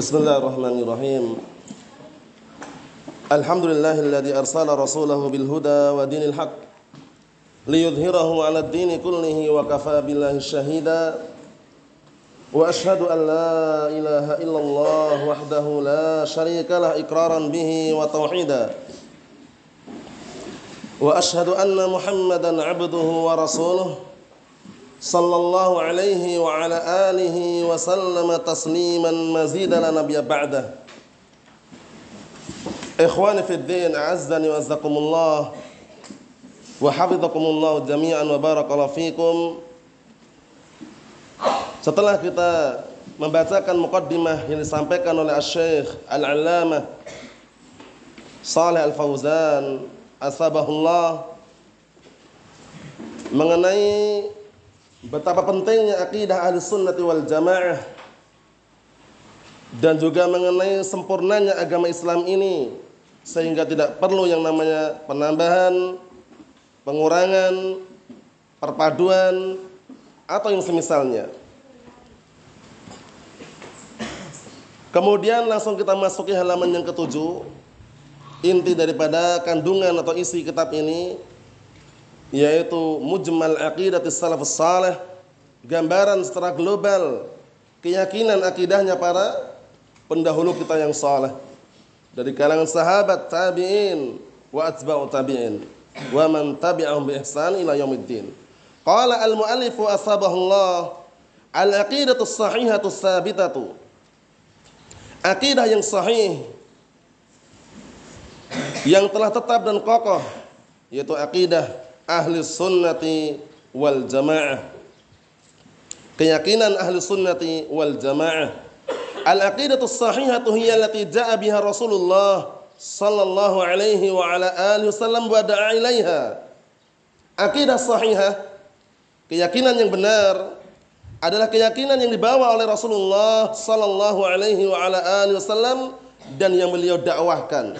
بسم الله الرحمن الرحيم. الحمد لله الذي أرسل رسوله بالهدى ودين الحق ليظهره على الدين كله وكفى بالله شهيدا. وأشهد أن لا إله إلا الله وحده لا شريك له إقرارا به وتوحيدا. وأشهد أن محمدا عبده ورسوله. صلى الله عليه وعلى آله وسلم تسليما مزيدا لا نبي بعده. إخواني في الدين أعزني وأعزكم الله وحفظكم الله جميعا وبارك الله فيكم. Setelah kita membacakan mukaddimah yang disampaikan oleh Syekh Al-Allamah Saleh Al-Fauzan Asabahullah mengenai betapa pentingnya akidah ahli sunnati wal jamaah dan juga mengenai sempurnanya agama Islam ini sehingga tidak perlu yang namanya penambahan, pengurangan, perpaduan atau yang semisalnya. Kemudian langsung kita masuki halaman yang ketujuh. Inti daripada kandungan atau isi kitab ini yaitu Mujmal Aqidatis Salafus Saleh, gambaran secara global keyakinan akidahnya para pendahulu kita yang saleh dari kalangan sahabat tabi'in wa atba'u tabi'in wa man tabi'ahum bi ihsan ila yaumiddin. Qala al-muallif asbahullah al-aqidatu sahihatu sabitatu Akidah yang sahih yang telah tetap dan kokoh yaitu akidah ahli sunnati wal jamaah. Keyakinan ahli sunnati wal jamaah. Al aqidatu sahihatu hiya allati jaa biha Rasulullah sallallahu alaihi wa ala alihi wasallam wa da'a ilaiha. Akidah sahihah keyakinan yang benar adalah keyakinan yang dibawa oleh Rasulullah sallallahu alaihi wa ala alihi wasallam dan yang beliau dakwahkan.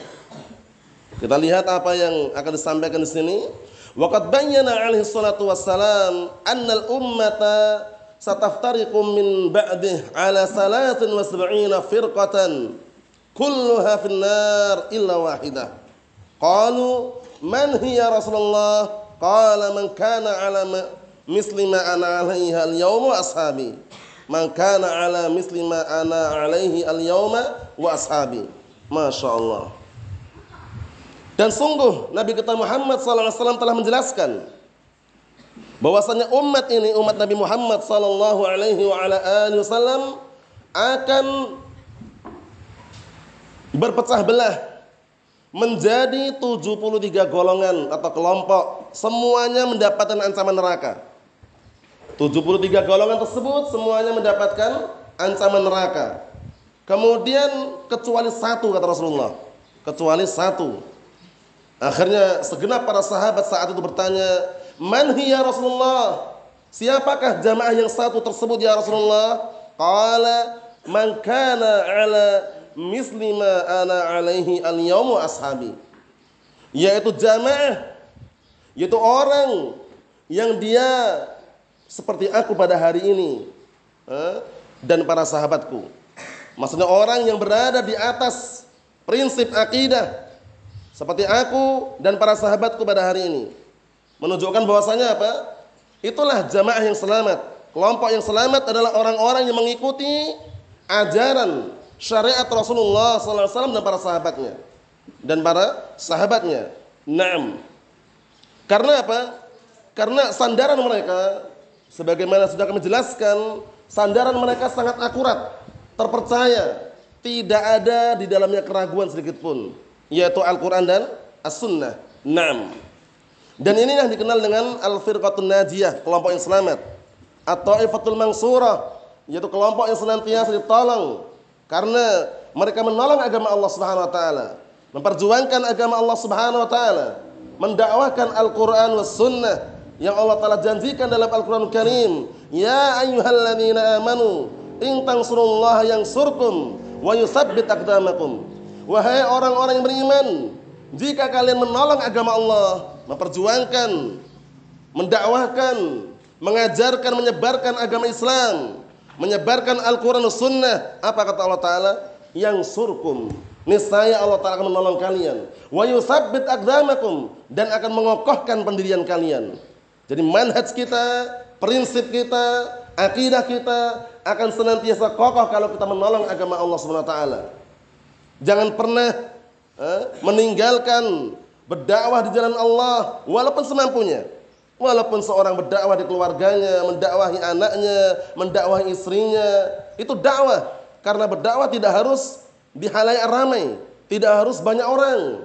Kita lihat apa yang akan disampaikan di sini. Waqad bayyana alaihi salatu wassalam anna al-ummata sataftariqu min ba'dih ala salatin wa sab'ina firqatan kulluha fin nar illa wahidah. Qalu man hiya Rasulullah? Qala man kana ala misli ma ana alaihi al-yawma ashabi. Man kana ala misli ma ana alaihi al-yawma wa ashabi. Masya Allah. Dan sungguh Nabi kita Muhammad SAW telah menjelaskan bahwasanya umat ini umat Nabi Muhammad wasallam akan berpecah belah menjadi 73 golongan atau kelompok semuanya mendapatkan ancaman neraka 73 golongan tersebut semuanya mendapatkan ancaman neraka. Kemudian kecuali satu kata Rasulullah. Kecuali satu. Akhirnya segenap para sahabat saat itu bertanya, "Man hiya Rasulullah?" Siapakah jamaah yang satu tersebut ya Rasulullah? Qala man kana ala misli ma ana alaihi al-yawm ashabi. Yaitu jamaah yaitu orang yang dia seperti aku pada hari ini dan para sahabatku. Maksudnya orang yang berada di atas prinsip akidah seperti aku dan para sahabatku pada hari ini. Menunjukkan bahwasanya apa? Itulah jamaah yang selamat. Kelompok yang selamat adalah orang-orang yang mengikuti ajaran syariat Rasulullah SAW dan para sahabatnya dan para sahabatnya. Naam. Karena apa? Karena sandaran mereka Sebagaimana sudah kami jelaskan, sandaran mereka sangat akurat, terpercaya, tidak ada di dalamnya keraguan sedikit pun, yaitu Al-Qur'an dan As-Sunnah. Naam. Dan ini yang dikenal dengan Al-Firqatun Najiyah, kelompok yang selamat. Atau Ifatul Mansurah, yaitu kelompok yang senantiasa ditolong karena mereka menolong agama Allah Subhanahu wa taala, memperjuangkan agama Allah Subhanahu wa taala, mendakwahkan Al-Qur'an was sunnah yang Allah taala janjikan dalam Al-Qur'an Karim, ya ayyuhalladzina amanu in tansurullaha yansurkum wa yutsabbit aqdamakum. Wahai orang-orang yang beriman, jika kalian menolong agama Allah, memperjuangkan, mendakwahkan, mengajarkan, menyebarkan agama Islam, menyebarkan Al-Quran dan Sunnah. Apa kata Allah Ta'ala? Yang surkum. Niscaya Allah Ta'ala akan menolong kalian. Wa yusabbit akdamakum. Dan akan mengokohkan pendirian kalian. Jadi manhaj kita, prinsip kita, akidah kita akan senantiasa kokoh kalau kita menolong agama Allah Subhanahu wa taala. Jangan pernah eh, meninggalkan berdakwah di jalan Allah walaupun semampunya. Walaupun seorang berdakwah di keluarganya, mendakwahi anaknya, mendakwahi istrinya, itu dakwah. Karena berdakwah tidak harus di halayak ramai, tidak harus banyak orang.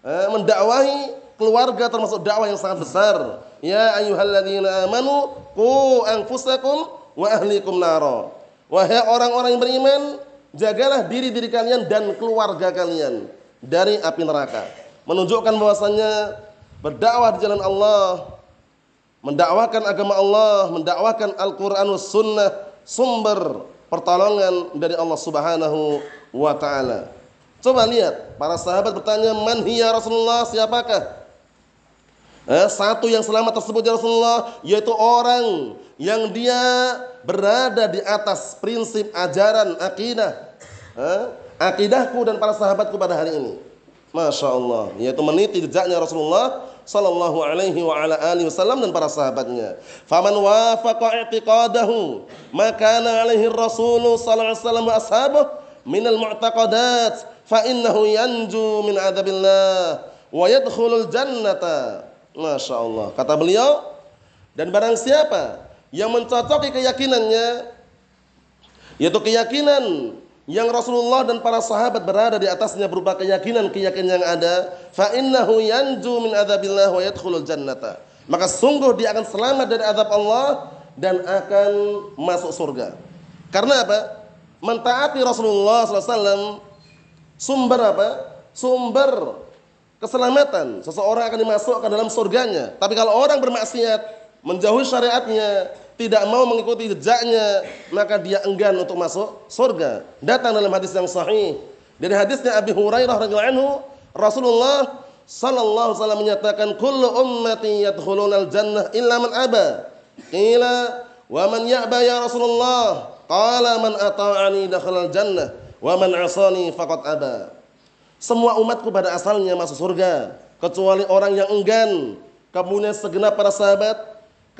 Eh, mendakwahi keluarga termasuk dakwah yang sangat besar. Ya ayyuhalladzina amanu qu anfusakum wa ahlikum nara. Wahai orang-orang yang beriman, jagalah diri-diri kalian dan keluarga kalian dari api neraka. Menunjukkan bahwasannya berdakwah di jalan Allah mendakwakan agama Allah, mendakwakan Al-Qur'an sunnah sumber pertolongan dari Allah Subhanahu wa taala. Coba lihat, para sahabat bertanya, "Man hiya Rasulullah? Siapakah?" Eh, satu yang selamat tersebut ya Rasulullah yaitu orang yang dia berada di atas prinsip ajaran akidah. Akidahku dan para sahabatku pada hari ini. Masya Allah, yaitu meniti jejaknya Rasulullah sallallahu alaihi wa ala alihi wasallam dan para sahabatnya. Faman wafaqa i'tiqadahu ma kana alaihi Rasul sallallahu alaihi wasallam wa ashabuh min al-mu'taqadat fa innahu yanju min adzabillah wa yadkhulul jannata. Masya Allah. Kata beliau, dan barang siapa yang mencocoki keyakinannya, yaitu keyakinan yang Rasulullah dan para sahabat berada di atasnya berupa keyakinan-keyakinan yang ada, fa innahu yanju min adzabillah wa yadkhulul jannata. Maka sungguh dia akan selamat dari azab Allah dan akan masuk surga. Karena apa? Mentaati Rasulullah SAW sumber apa? Sumber keselamatan. Seseorang akan dimasukkan dalam surganya. Tapi kalau orang bermaksiat, menjauhi syariatnya, tidak mau mengikuti jejaknya, maka dia enggan untuk masuk surga. Datang dalam hadis yang sahih. Dari hadisnya Abi Hurairah radhiyallahu anhu, Rasulullah sallallahu alaihi wasallam menyatakan kullu ummati yadkhuluna al-jannah illa man aba. Qila wa man ya'ba ya Rasulullah? Qala man ata'ani dakhala al-jannah wa man 'asani faqad aba. Semua umatku pada asalnya masuk surga kecuali orang yang enggan. Kemudian segenap para sahabat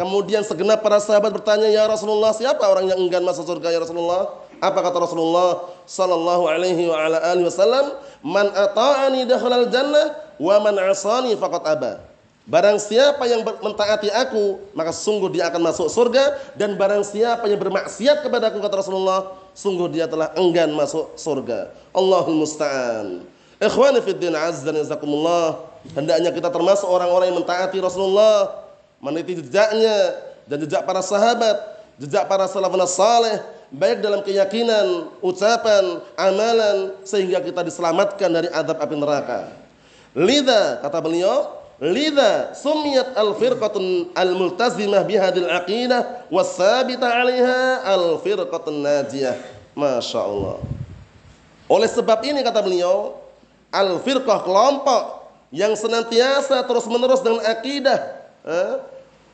Kemudian segenap para sahabat bertanya, "Ya Rasulullah, siapa orang yang enggan masuk surga ya Rasulullah?" Apa kata Rasulullah sallallahu alaihi wa ala alihi wasallam? "Man ata'ani dakhalal jannah wa man 'asani faqad aba." Barang siapa yang mentaati aku, maka sungguh dia akan masuk surga dan barang siapa yang bermaksiat kepada aku kata Rasulullah, sungguh dia telah enggan masuk surga. Allahul musta'an. Ikhwani fid din azza hendaknya kita termasuk orang-orang yang mentaati Rasulullah meniti jejaknya dan jejak para sahabat, jejak para salafun saleh, baik dalam keyakinan, ucapan, amalan sehingga kita diselamatkan dari adab api neraka. Lida kata beliau, lida sumiyat al-firqatun al-multazimah bihadil aqidah wasabita 'alaiha al-firqatun najiyah. Masya Allah. Oleh sebab ini kata beliau, al-firqah kelompok yang senantiasa terus-menerus dengan akidah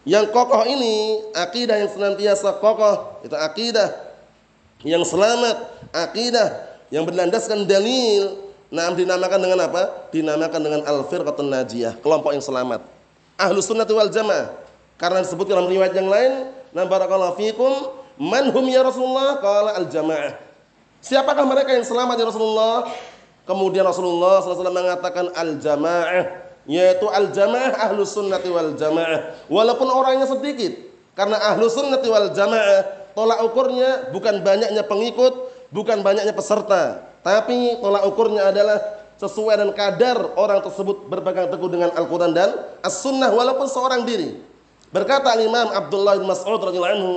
yang kokoh ini akidah yang senantiasa kokoh itu akidah. Yang selamat akidah. Yang berlandaskan dalil. Nah dinamakan dengan apa? Dinamakan dengan al firqatun najiyah kelompok yang selamat. Ahlu sunnati wal jamaah. Karena disebut dalam riwayat yang lain nah barakallahu fikum man hum ya Rasulullah? Qala al jamaah siapakah mereka yang selamat ya Rasulullah? Kemudian Rasulullah SAW mengatakan al jamaah yaitu al jamaah ahlu sunnati wal jamaah. Walaupun orangnya sedikit karena ahlu sunnati wal jamaah tolak ukurnya bukan banyaknya pengikut bukan banyaknya peserta. Tapi tolak ukurnya adalah sesuai dan kadar orang tersebut berpegang teguh dengan Al-Quran dan As-Sunnah walaupun seorang diri. Berkata Imam Abdullah bin Mas'ud radhiyallahu anhu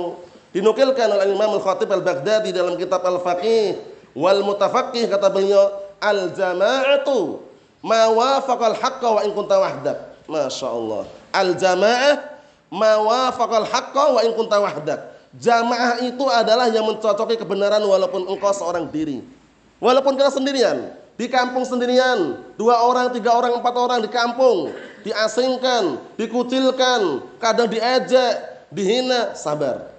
Dinukilkan oleh Imam Al-Khatib Al-Baghdadi dalam kitab Al-Faqih wal Mutafaqih kata beliau al-jama'atu ma wafaqal haqqa wa in kunta wahdak. Masya Allah. Al-jama'ah ma wafaqal haqqa wa in kunta wahdak. Jamaah itu adalah yang mencocoki kebenaran walaupun engkau seorang diri. Walaupun kita sendirian, di kampung sendirian, dua orang, tiga orang, empat orang di kampung, diasingkan, dikucilkan, kadang diejek, dihina, sabar.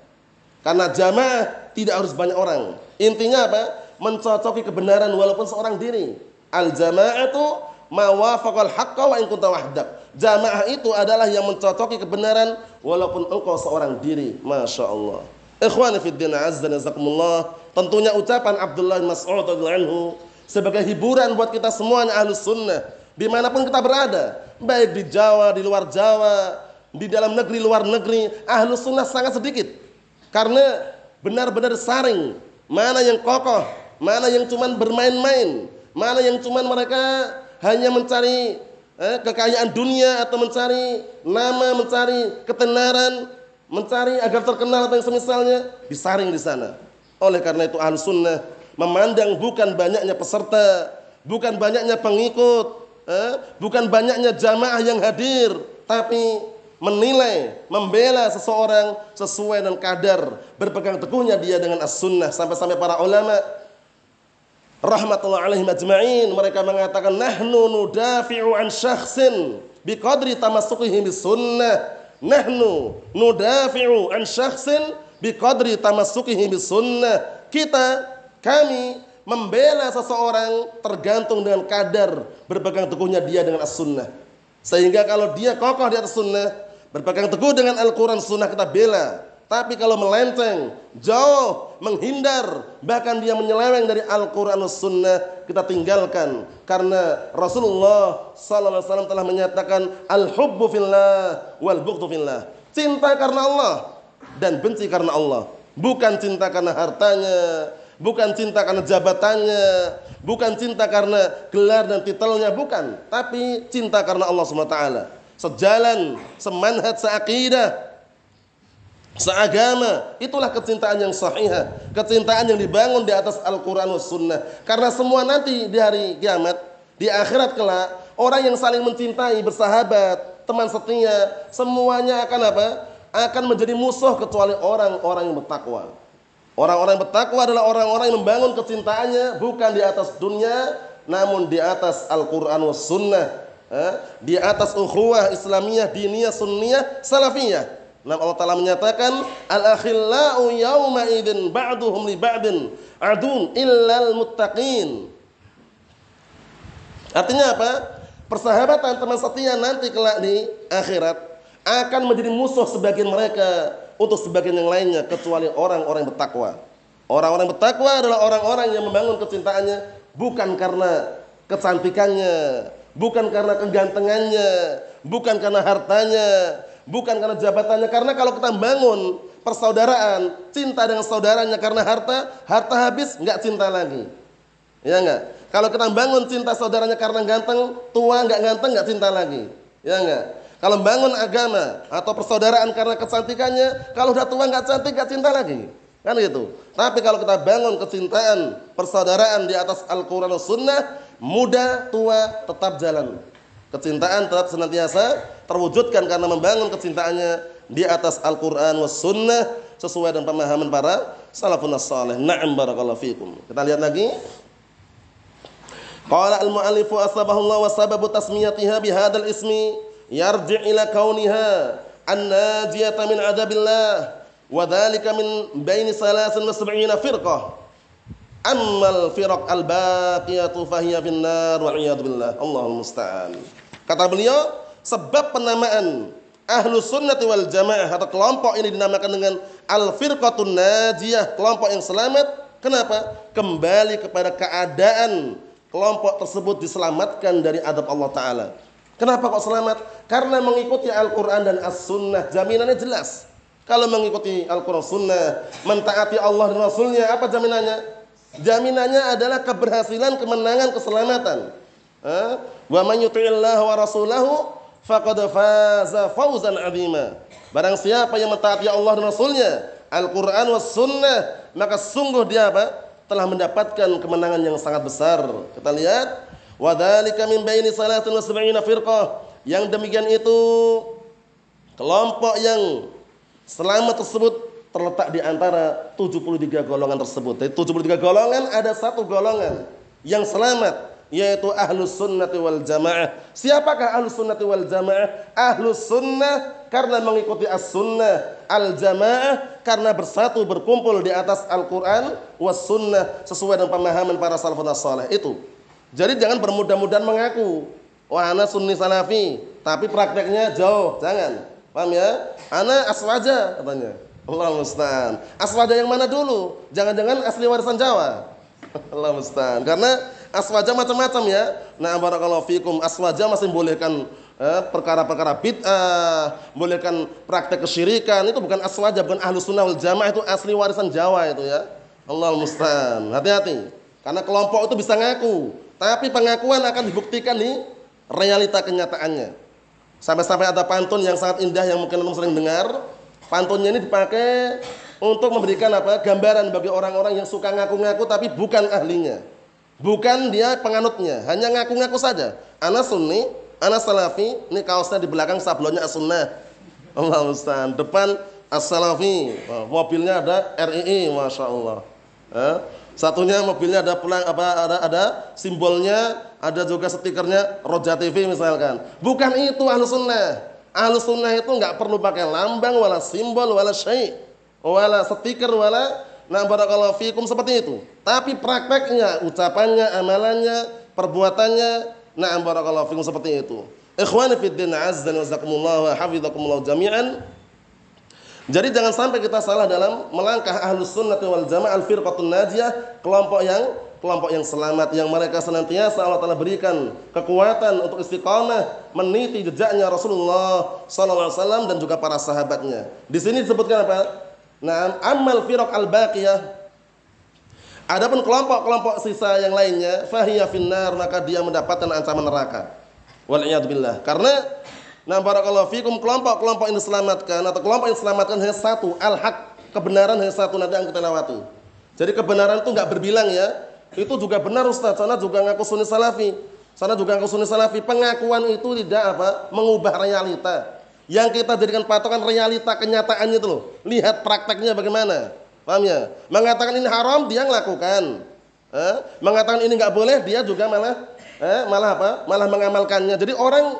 Karena jamaah tidak harus banyak orang. Intinya apa? Mencocoki kebenaran walaupun seorang diri. Al jamaatu ma wafaqal haqqa wa in kunta wahdak. Jamaah itu adalah yang mencocoki kebenaran walaupun engkau seorang diri. Masya Allah. Ikhwani din azza nazakumullah. Tentunya ucapan Abdullah bin Mas'ud anhu sebagai hiburan buat kita semuanya ahlus sunnah di mana pun kita berada baik di Jawa di luar Jawa di dalam negeri luar negeri ahlus sunnah sangat sedikit karena benar-benar saring mana yang kokoh, mana yang cuman bermain-main, mana yang cuman mereka hanya mencari eh, kekayaan dunia atau mencari nama, mencari ketenaran, mencari agar terkenal atau yang semisalnya disaring di sana. Oleh karena itu ahlu sunnah memandang bukan banyaknya peserta, bukan banyaknya pengikut, eh, bukan banyaknya jamaah yang hadir, tapi menilai, membela seseorang sesuai dengan kadar berpegang teguhnya dia dengan as-sunnah sampai-sampai para ulama rahmatullah alaihi majma'in mereka mengatakan nahnu nudafi'u an syakhsin biqadri tamassukihi bis sunnah. Nahnu nudafi'u an syakhsin biqadri tamassukihi bis sunnah. Kita kami membela seseorang tergantung dengan kadar berpegang teguhnya dia dengan as-sunnah. Sehingga kalau dia kokoh di atas sunnah Berpegang teguh dengan Al-Quran Sunnah kita bela. Tapi kalau melenceng, jauh, menghindar, bahkan dia menyeleweng dari Al-Quran Sunnah, kita tinggalkan. Karena Rasulullah SAW telah menyatakan, Al-hubbu fillah, wal buktu fillah. Cinta karena Allah, dan benci karena Allah. Bukan cinta karena hartanya, bukan cinta karena jabatannya, bukan cinta karena gelar dan titelnya, bukan. Tapi cinta karena Allah SWT sejalan, semanhat, seakidah, seagama. Itulah kecintaan yang sahihah, kecintaan yang dibangun di atas Al-Qur'an was sunnah. Karena semua nanti di hari kiamat, di akhirat kelak, orang yang saling mencintai, bersahabat, teman setia, semuanya akan apa? Akan menjadi musuh kecuali orang-orang yang bertakwa. Orang-orang yang bertakwa adalah orang-orang yang membangun kecintaannya bukan di atas dunia, namun di atas Al-Quran was sunnah di atas ukhuwah Islamiyah, diniyah, sunniyah, salafiyah. Nah Allah Ta'ala menyatakan Al-akhillau yawma idin ba'duhum li ba'din adun illal muttaqin Artinya apa? Persahabatan teman setia nanti kelak di akhirat akan menjadi musuh sebagian mereka untuk sebagian yang lainnya kecuali orang-orang bertakwa. Orang-orang bertakwa adalah orang-orang yang membangun kecintaannya bukan karena kecantikannya, bukan karena kegantengannya, bukan karena hartanya, bukan karena jabatannya. Karena kalau kita bangun persaudaraan, cinta dengan saudaranya karena harta, harta habis nggak cinta lagi. Ya enggak? Kalau kita bangun cinta saudaranya karena ganteng, tua nggak ganteng nggak cinta lagi. Ya enggak? Kalau bangun agama atau persaudaraan karena kecantikannya, kalau udah tua nggak cantik nggak cinta lagi. Kan gitu. Tapi kalau kita bangun kecintaan, persaudaraan di atas Al-Qur'an Sunnah, muda, tua tetap jalan. Kecintaan tetap senantiasa terwujudkan karena membangun kecintaannya di atas Al-Qur'an was sunnah sesuai dengan pemahaman para salafun salih. Na'am barakallahu fikum. Kita lihat lagi. Qala al-mu'allifu asbahullah wa sababu tasmiyatiha bihadzal ismi yarji' ila kauniha an-najiyata min adabillah wa dhalika min baini salasin wa sab'ina firqah Ammal firaq al-baqiyatu fahiya finnar wal iyad billah. Allahul musta'an. Kata beliau, sebab penamaan ahlu sunnati wal jamaah atau kelompok ini dinamakan dengan al-firqatun najiyah, kelompok yang selamat. Kenapa? Kembali kepada keadaan kelompok tersebut diselamatkan dari adab Allah Ta'ala. Kenapa kok selamat? Karena mengikuti Al-Quran dan As-Sunnah. Jaminannya jelas. Kalau mengikuti Al-Quran Sunnah, mentaati Allah dan Rasulnya, apa jaminannya? Jaminannya adalah keberhasilan, kemenangan, keselamatan. Wa man yuti'illah wa rasulahu faqad faza fawzan 'azima. Barang siapa yang mentaati Allah dan Rasulnya, Al-Qur'an was sunnah, maka sungguh dia apa? telah mendapatkan kemenangan yang sangat besar. Kita lihat, wa dzalika min baini salatin wa sab'ina firqah. Yang demikian itu kelompok yang selamat tersebut terletak di antara 73 golongan tersebut. Dari 73 golongan ada satu golongan yang selamat yaitu ahlus sunnati wal jamaah. Siapakah ahlus sunnati wal jamaah? Ahlus sunnah karena mengikuti as sunnah, al jamaah karena bersatu berkumpul di atas Al Quran was sunnah sesuai dengan pemahaman para salafun saleh itu. Jadi jangan bermudah-mudahan mengaku wah ana sunni salafi, tapi prakteknya jauh, jangan. Paham ya? Ana aswaja katanya. Allah musta'an. Aswaja yang mana dulu? Jangan-jangan asli warisan Jawa. Allah musta'an. Karena aswaja macam-macam ya. Nah, barakallahu fikum. Aswaja masih bolehkan eh, perkara-perkara bid'ah, bolehkan praktek kesyirikan. Itu bukan aswaja, bukan ahlu sunnah wal jamaah itu asli warisan Jawa itu ya. Allah musta'an. Hati-hati. Karena kelompok itu bisa ngaku, tapi pengakuan akan dibuktikan di realita kenyataannya. Sampai-sampai ada pantun yang sangat indah yang mungkin kamu sering dengar. Pantunnya ini dipakai untuk memberikan apa? gambaran bagi orang-orang yang suka ngaku-ngaku tapi bukan ahlinya. Bukan dia penganutnya, hanya ngaku-ngaku saja. Ana sunni, ana salafi, ini kaosnya di belakang sablonnya as-sunnah. Allah Ustaz. Depan as-salafi, mobilnya ada RII, Masya Allah. Eh? Satunya mobilnya ada pelang apa ada ada simbolnya, ada juga stikernya Roja TV misalkan. Bukan itu ahlu sunnah. Ahlu sunnah itu nggak perlu pakai lambang, wala simbol, wala syai, wala stiker, wala Nah barakallahu fikum seperti itu. Tapi prakteknya, ucapannya, amalannya, perbuatannya, nah barakallahu fikum seperti itu. Ikhwani fid din azza wa jazakumullah wa hafizakumullah jami'an. Jadi jangan sampai kita salah dalam melangkah ahlus sunnah wal jamaah al firqatun najiyah, kelompok yang kelompok yang selamat yang mereka senantiasa Allah Taala berikan kekuatan untuk istiqamah meniti jejaknya Rasulullah sallallahu alaihi wasallam dan juga para sahabatnya. Di sini disebutkan apa? Nah, amal firaq al-baqiyah Adapun kelompok-kelompok sisa yang lainnya, fahiya finnar maka dia mendapatkan ancaman neraka. Wal billah. Karena nah barakallahu fikum kelompok-kelompok yang diselamatkan atau kelompok yang diselamatkan hanya satu, al-haq, kebenaran hanya satu nanti yang kita lewati. Jadi kebenaran itu enggak berbilang ya. Itu juga benar Ustaz, sana juga ngaku sunni salafi. Sana juga ngaku sunni salafi. Pengakuan itu tidak apa? mengubah realita. Yang kita jadikan patokan realita kenyataannya itu loh. Lihat prakteknya bagaimana. Paham ya? Mengatakan ini haram dia melakukan. Eh? Mengatakan ini nggak boleh dia juga malah eh? malah apa? Malah mengamalkannya. Jadi orang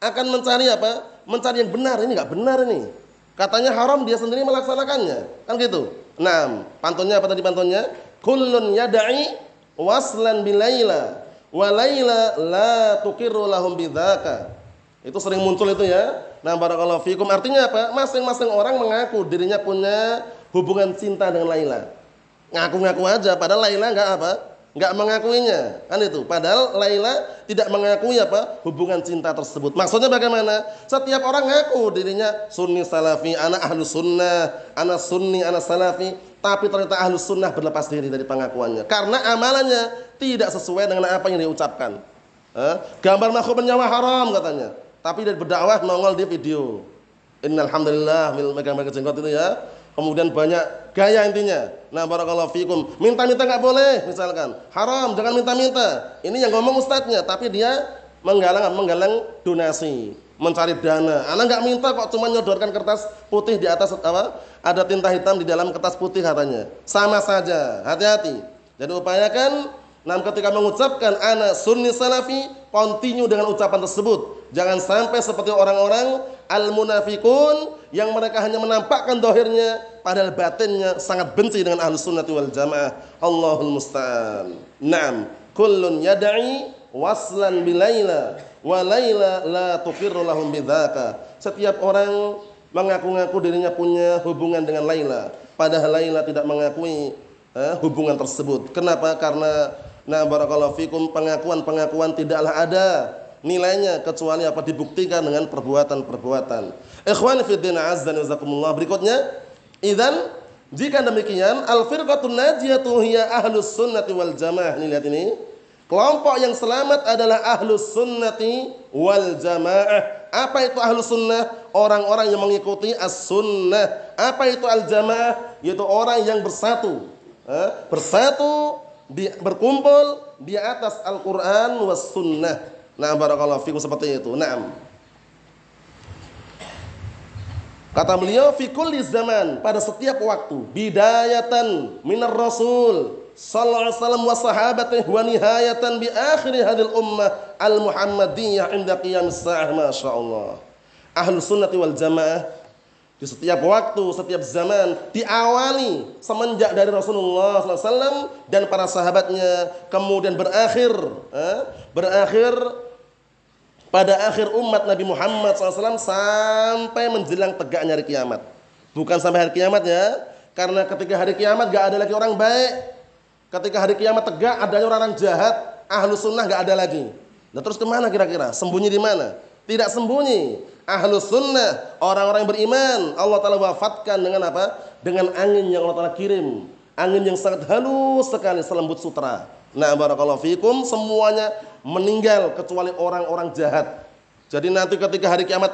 akan mencari apa? Mencari yang benar. Ini nggak benar ini. Katanya haram dia sendiri melaksanakannya. Kan gitu. Nah, pantunnya apa tadi pantunnya? Kullun yada'i waslan bilaila wa laila la tuqirru lahum bidzaka. Itu sering muncul itu ya. Nah, barakallahu fikum artinya apa? Masing-masing orang mengaku dirinya punya hubungan cinta dengan Laila. Ngaku-ngaku aja padahal Laila enggak apa? Enggak mengakuinya. Kan itu. Padahal Laila tidak mengakui apa? hubungan cinta tersebut. Maksudnya bagaimana? Setiap orang ngaku dirinya sunni salafi, anak ahlu sunnah, anak sunni, anak salafi, tapi ternyata ahlu sunnah berlepas diri dari pengakuannya karena amalannya tidak sesuai dengan apa yang diucapkan. Eh? Gambar makhluk bernyawa haram katanya. Tapi dari berdakwah nongol di video. Innalhamdulillah megang-megang jenggot itu ya. Kemudian banyak gaya intinya. Nah, barakallahu fikum. Minta-minta nggak boleh misalkan. Haram, jangan minta-minta. Ini yang ngomong ustadznya, tapi dia menggalang menggalang donasi, mencari dana. Anak nggak minta kok cuma nyodorkan kertas putih di atas apa? Ada tinta hitam di dalam kertas putih katanya. Sama saja. Hati-hati. Jadi upayakan Nah ketika mengucapkan anak sunni salafi, continue dengan ucapan tersebut. Jangan sampai seperti orang-orang al-munafikun yang mereka hanya menampakkan dohirnya, padahal batinnya sangat benci dengan ahlu sunnati wal jamaah. Allahul musta'an. Naam, kullun yada'i waslan bilaila wa laila la tuqirru lahum bidzaka. Setiap orang mengaku-ngaku dirinya punya hubungan dengan Laila, padahal Laila tidak mengakui eh, hubungan tersebut. Kenapa? Karena Nah, barakallahu fikum pengakuan-pengakuan tidaklah ada nilainya kecuali apa dibuktikan dengan perbuatan-perbuatan. Ikhwan fi azza jazakumullah. Berikutnya, idzan jika demikian al firqatun najiyatu hiya ahlus sunnati wal jamaah. Ini lihat ini. Kelompok yang selamat adalah ahlus sunnati wal jamaah. Apa itu ahlu sunnah? Orang-orang yang mengikuti as-sunnah. Apa itu al-jamaah? Yaitu orang yang bersatu. Bersatu, di, berkumpul di atas Al-Quran was sunnah. Nah, barakallahu fikum seperti itu. Naam. Kata beliau fi kulli zaman pada setiap waktu bidayatan minar rasul sallallahu alaihi wasallam wa sahabatihi wa nihayatan bi akhir hadil ummah al muhammadiyah inda qiyamis saah masyaallah. Ahlus sunnati wal jamaah di setiap waktu, setiap zaman diawali semenjak dari Rasulullah SAW dan para sahabatnya kemudian berakhir eh, berakhir pada akhir umat Nabi Muhammad SAW sampai menjelang tegaknya hari kiamat. Bukan sampai hari kiamat ya, karena ketika hari kiamat gak ada lagi orang baik. Ketika hari kiamat tegak adanya orang-orang jahat, ahlu sunnah gak ada lagi. Nah terus ke mana kira-kira? Sembunyi di mana? Tidak sembunyi. Ahlu sunnah, orang-orang yang beriman, Allah Ta'ala wafatkan dengan apa? Dengan angin yang Allah Ta'ala kirim. Angin yang sangat halus sekali, selembut sutra. Nah barakallahu fikum, semuanya meninggal kecuali orang-orang jahat. Jadi nanti ketika hari kiamat,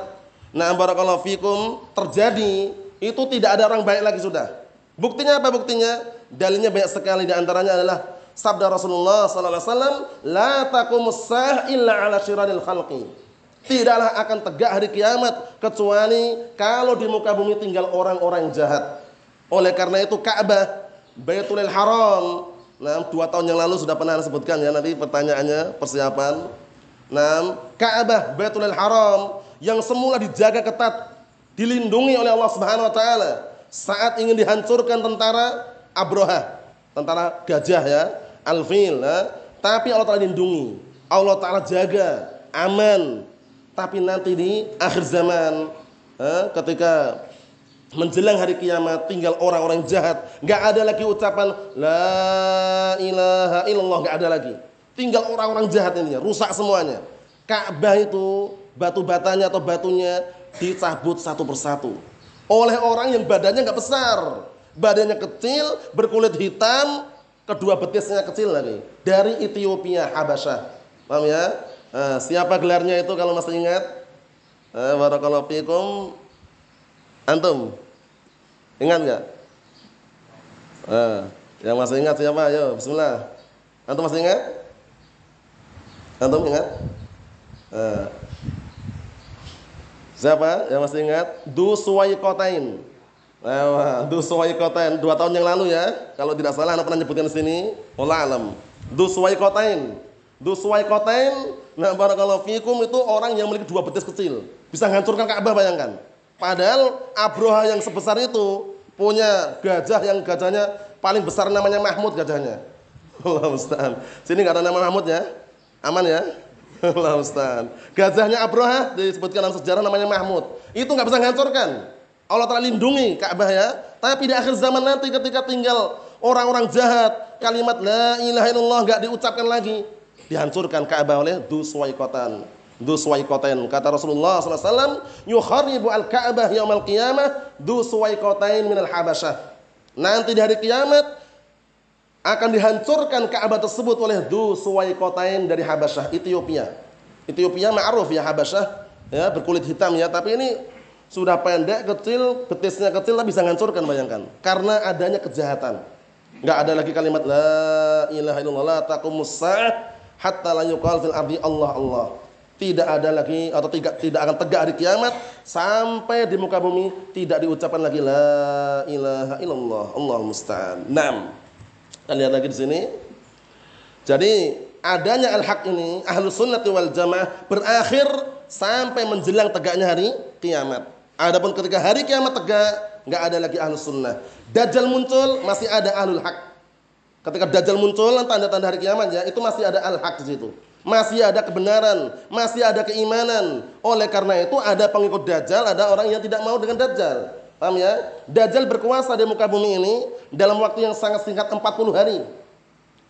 nah barakallahu fikum terjadi, itu tidak ada orang baik lagi sudah. Buktinya apa buktinya? Dalilnya banyak sekali di antaranya adalah sabda Rasulullah sallallahu alaihi wasallam, "La taqumus illa ala syiraril khalqi." Tidaklah akan tegak hari kiamat kecuali kalau di muka bumi tinggal orang-orang jahat. Oleh karena itu Ka'bah, Baitulil Haram, Nah, dua tahun yang lalu sudah pernah sebutkan ya nanti pertanyaannya persiapan. Nah, Ka'bah Baitul Haram yang semula dijaga ketat, dilindungi oleh Allah Subhanahu wa taala saat ingin dihancurkan tentara Abroha, tentara gajah ya, Alfil, ya. tapi Allah Taala lindungi, Allah Taala jaga, aman. Tapi nanti di akhir zaman, ketika menjelang hari kiamat tinggal orang-orang jahat nggak ada lagi ucapan la ilaha illallah nggak ada lagi. Tinggal orang-orang jahat ini rusak semuanya. Ka'bah itu batu batanya atau batunya dicabut satu persatu. Oleh orang yang badannya nggak besar. Badannya kecil berkulit hitam kedua betisnya kecil lagi. Dari Ethiopia Habasyah. Paham ya nah, siapa gelarnya itu kalau masih ingat eh, barakallahu fikum antum Ingat nggak? Eh, yang masih ingat siapa? Ayo, Bismillah. Antum masih ingat? Antum ingat? Eh. Siapa yang masih ingat? Du Suwaikotain. Du Suwaikotain dua tahun yang lalu ya. Kalau tidak salah, anak pernah nyebutkan di sini. Allah alam. Du Suwaikotain. Du Suwaikotain. Nah, barakallahu fikum itu orang yang memiliki dua betis kecil. Bisa menghancurkan Ka'bah bayangkan. Padahal Abroha yang sebesar itu punya gajah yang gajahnya paling besar namanya Mahmud gajahnya. Allah Ustaz. Sini nggak ada nama Mahmud ya? Aman ya? Allah Ustaz. Gajahnya Abroha disebutkan dalam sejarah namanya Mahmud. Itu nggak bisa menghancurkan. Allah telah lindungi Ka'bah ya. Tapi di akhir zaman nanti ketika tinggal orang-orang jahat, kalimat la ilaha illallah nggak diucapkan lagi, dihancurkan Ka'bah oleh Duswaikotan. Duswaikotain. Kata Rasulullah SAW, yukharibu al-Ka'bah yaumal qiyamah duswaikotain minal habasyah. Nanti di hari kiamat akan dihancurkan Ka'bah tersebut oleh Duswaikotain dari Habasyah, Ethiopia. Ethiopia ma'ruf ya Habasyah, ya berkulit hitam ya, tapi ini sudah pendek, kecil, betisnya kecil tapi bisa menghancurkan bayangkan. Karena adanya kejahatan. Enggak ada lagi kalimat la ilaha illallah la taqumus hatta la yuqal fil ardi Allah Allah tidak ada lagi atau tidak tidak akan tegak hari kiamat sampai di muka bumi tidak diucapkan lagi la ilaha illallah Allah musta'an. Naam. Kita lihat lagi di sini. Jadi adanya al-haq ini ahlu sunnah wal jamaah berakhir sampai menjelang tegaknya hari kiamat. Adapun ketika hari kiamat tegak nggak ada lagi ahlu sunnah. Dajjal muncul masih ada ahlul haq. Ketika Dajjal muncul tanda-tanda hari kiamat ya itu masih ada al-haq di situ masih ada kebenaran, masih ada keimanan. Oleh karena itu ada pengikut Dajjal, ada orang yang tidak mau dengan Dajjal. Paham ya? Dajjal berkuasa di muka bumi ini dalam waktu yang sangat singkat 40 hari.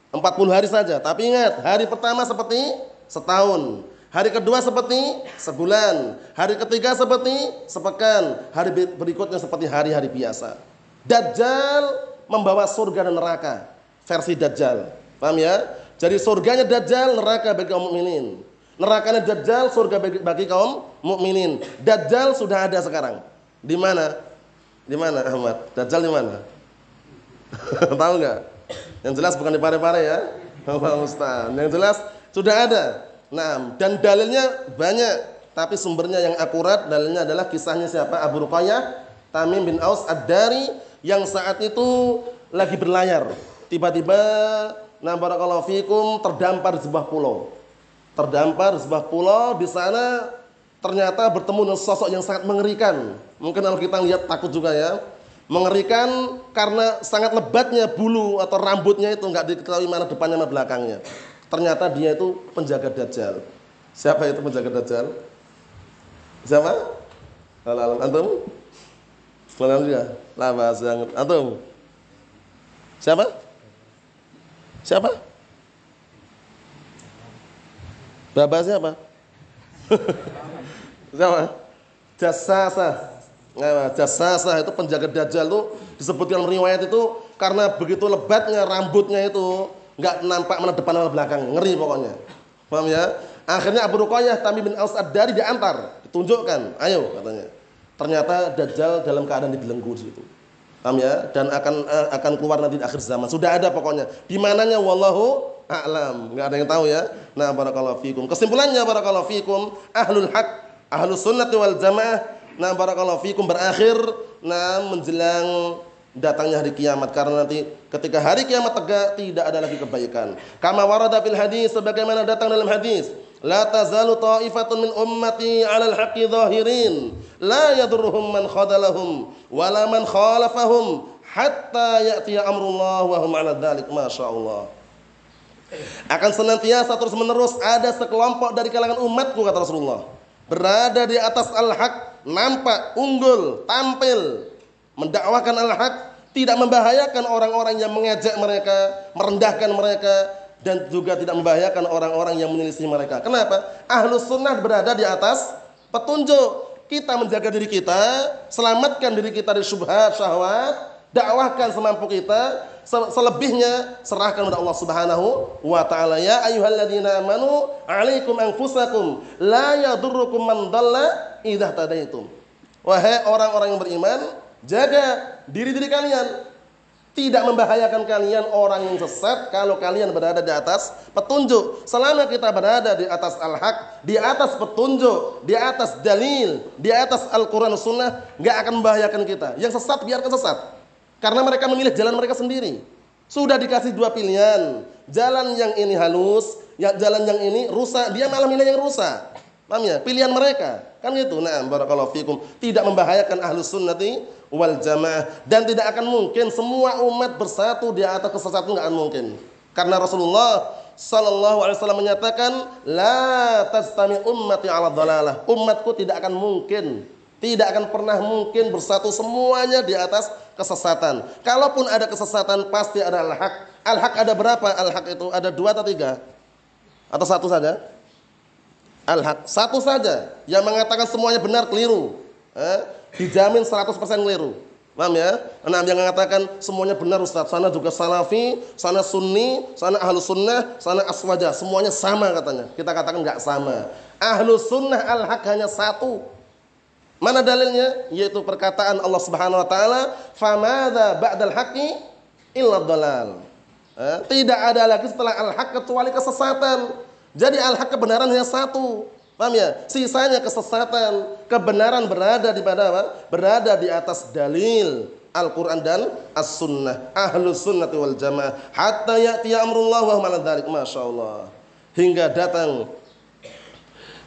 40 hari saja. Tapi ingat, hari pertama seperti setahun. Hari kedua seperti sebulan. Hari ketiga seperti sepekan. Hari berikutnya seperti hari-hari biasa. Dajjal membawa surga dan neraka. Versi Dajjal. Paham ya? Jadi surganya Dajjal, neraka bagi kaum mukminin. Nerakanya Dajjal, surga bagi, bagi kaum mukminin. Dajjal sudah ada sekarang. Di mana? Di mana Ahmad? Dajjal di mana? Tahu nggak? Yang jelas bukan di Pare-Pare ya. Ustaz. Yang jelas sudah ada. Nah, dan dalilnya banyak, tapi sumbernya yang akurat dalilnya adalah kisahnya siapa? Abu Ruqayyah Tamim bin Aus Ad-Dari yang saat itu lagi berlayar. Tiba-tiba nah barakallahu fikum terdampar di sebuah pulau. Terdampar di sebuah pulau di sana ternyata bertemu dengan sosok yang sangat mengerikan. Mungkin kalau kita lihat takut juga ya. Mengerikan karena sangat lebatnya bulu atau rambutnya itu nggak diketahui mana depannya mana belakangnya. Ternyata dia itu penjaga dajjal. Siapa itu penjaga dajjal? Siapa? Kalau antum? Sekolah juga. Lah bahasa antum. Siapa? Siapa? Bapak siapa? siapa? Jasasa. Nah, jasasa itu penjaga dajjal itu disebutkan riwayat itu karena begitu lebatnya rambutnya itu nggak nampak mana depan mana belakang, ngeri pokoknya. Paham ya? Akhirnya Abu Ruqayyah Tamim bin Aus Ad-Dari diantar, ditunjukkan, ayo katanya. Ternyata Dajjal dalam keadaan dibelenggu di situ. Paham ya? Dan akan uh, akan keluar nanti di akhir zaman. Sudah ada pokoknya. Di mananya wallahu a'lam. Enggak ada yang tahu ya. Nah, barakallahu fikum. Kesimpulannya barakallahu fikum, ahlul haq, ahlus sunnah wal jamaah. Nah, barakallahu fikum berakhir nah menjelang datangnya hari kiamat karena nanti ketika hari kiamat tegak tidak ada lagi kebaikan. Kama warada fil hadis sebagaimana datang dalam hadis, la tazalu ta'ifatun min ummati 'alal haqqi zahirin. La yadurruhum man khadalahum wala man khalafahum hatta ya'tiya amrullah wa hum 'ala dzalik masyaallah. Akan senantiasa terus menerus ada sekelompok dari kalangan umatku kata Rasulullah. Berada di atas al-haq, nampak, unggul, tampil. Mendakwakan al-haq tidak membahayakan orang-orang yang mengejek mereka, merendahkan mereka dan juga tidak membahayakan orang-orang yang menyelisih mereka. Kenapa? Ahlus sunnah berada di atas petunjuk. Kita menjaga diri kita, selamatkan diri kita dari syubhat, syahwat, dakwahkan semampu kita, selebihnya serahkan kepada Allah Subhanahu wa taala. Ya ayyuhalladzina amanu, 'alaikum anfusakum, la yadurrukum man dhalla idza tadaitum. Wahai orang-orang yang beriman, Jaga diri-diri kalian. Tidak membahayakan kalian orang yang sesat kalau kalian berada di atas petunjuk. Selama kita berada di atas al-haq, di atas petunjuk, di atas dalil, di atas Al-Quran Sunnah, nggak akan membahayakan kita. Yang sesat biarkan sesat. Karena mereka memilih jalan mereka sendiri. Sudah dikasih dua pilihan. Jalan yang ini halus, ya jalan yang ini rusak. Dia malah milih yang rusak. Paham ya? Pilihan mereka. Kan gitu. Nah, barakallahu fikum. Tidak membahayakan ahlus sunnati wal jamaah dan tidak akan mungkin semua umat bersatu di atas kesesatan akan mungkin. Karena Rasulullah sallallahu alaihi wasallam menyatakan la tastami ummati ala dhalalah. Umatku tidak akan mungkin tidak akan pernah mungkin bersatu semuanya di atas kesesatan. Kalaupun ada kesesatan pasti ada al-haq. Al-haq ada berapa? Al-haq itu ada dua atau tiga? Atau satu saja? Al-haq satu saja yang mengatakan semuanya benar keliru. Eh? dijamin 100% keliru. Paham ya? Nah, yang mengatakan semuanya benar Ustaz. Sana juga salafi, sana sunni, sana ahlu sunnah, sana aswaja. Semuanya sama katanya. Kita katakan nggak sama. Ahlu sunnah al-haq hanya satu. Mana dalilnya? Yaitu perkataan Allah Subhanahu wa taala, "Famadza ba'dal haqqi illa dhalal." Eh, tidak ada lagi setelah al-haq kecuali kesesatan. Jadi al-haq kebenaran hanya satu. Paham ya? Sisanya kesesatan, kebenaran berada di pada apa? Berada di atas dalil Al-Quran dan As-Sunnah. Ahlus Sunnah wal Jamaah. Hatta ya'ti amrullah wa dhalik. Masya Allah. Hingga datang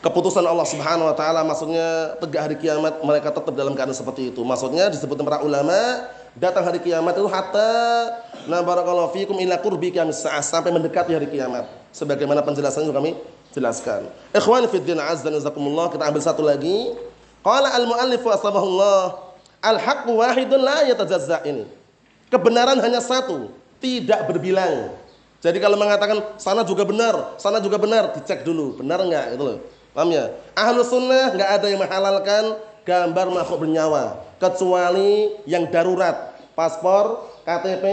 keputusan Allah Subhanahu wa taala maksudnya tegak hari kiamat mereka tetap dalam keadaan seperti itu. Maksudnya disebut para ulama datang hari kiamat itu hatta na barakallahu fikum ila qurbi sampai mendekati hari kiamat. Sebagaimana penjelasannya kami jelaskan. Ikhwan fi din azza jazakumullah, kita ambil satu lagi. Qala al-muallif asbahullah, al-haq wahidun la yatajazza ini. Kebenaran hanya satu, tidak berbilang. Jadi kalau mengatakan sana juga benar, sana juga benar, dicek dulu, benar enggak gitu loh. Paham ya? Ahlu sunnah enggak ada yang menghalalkan gambar makhluk bernyawa kecuali yang darurat, paspor, KTP,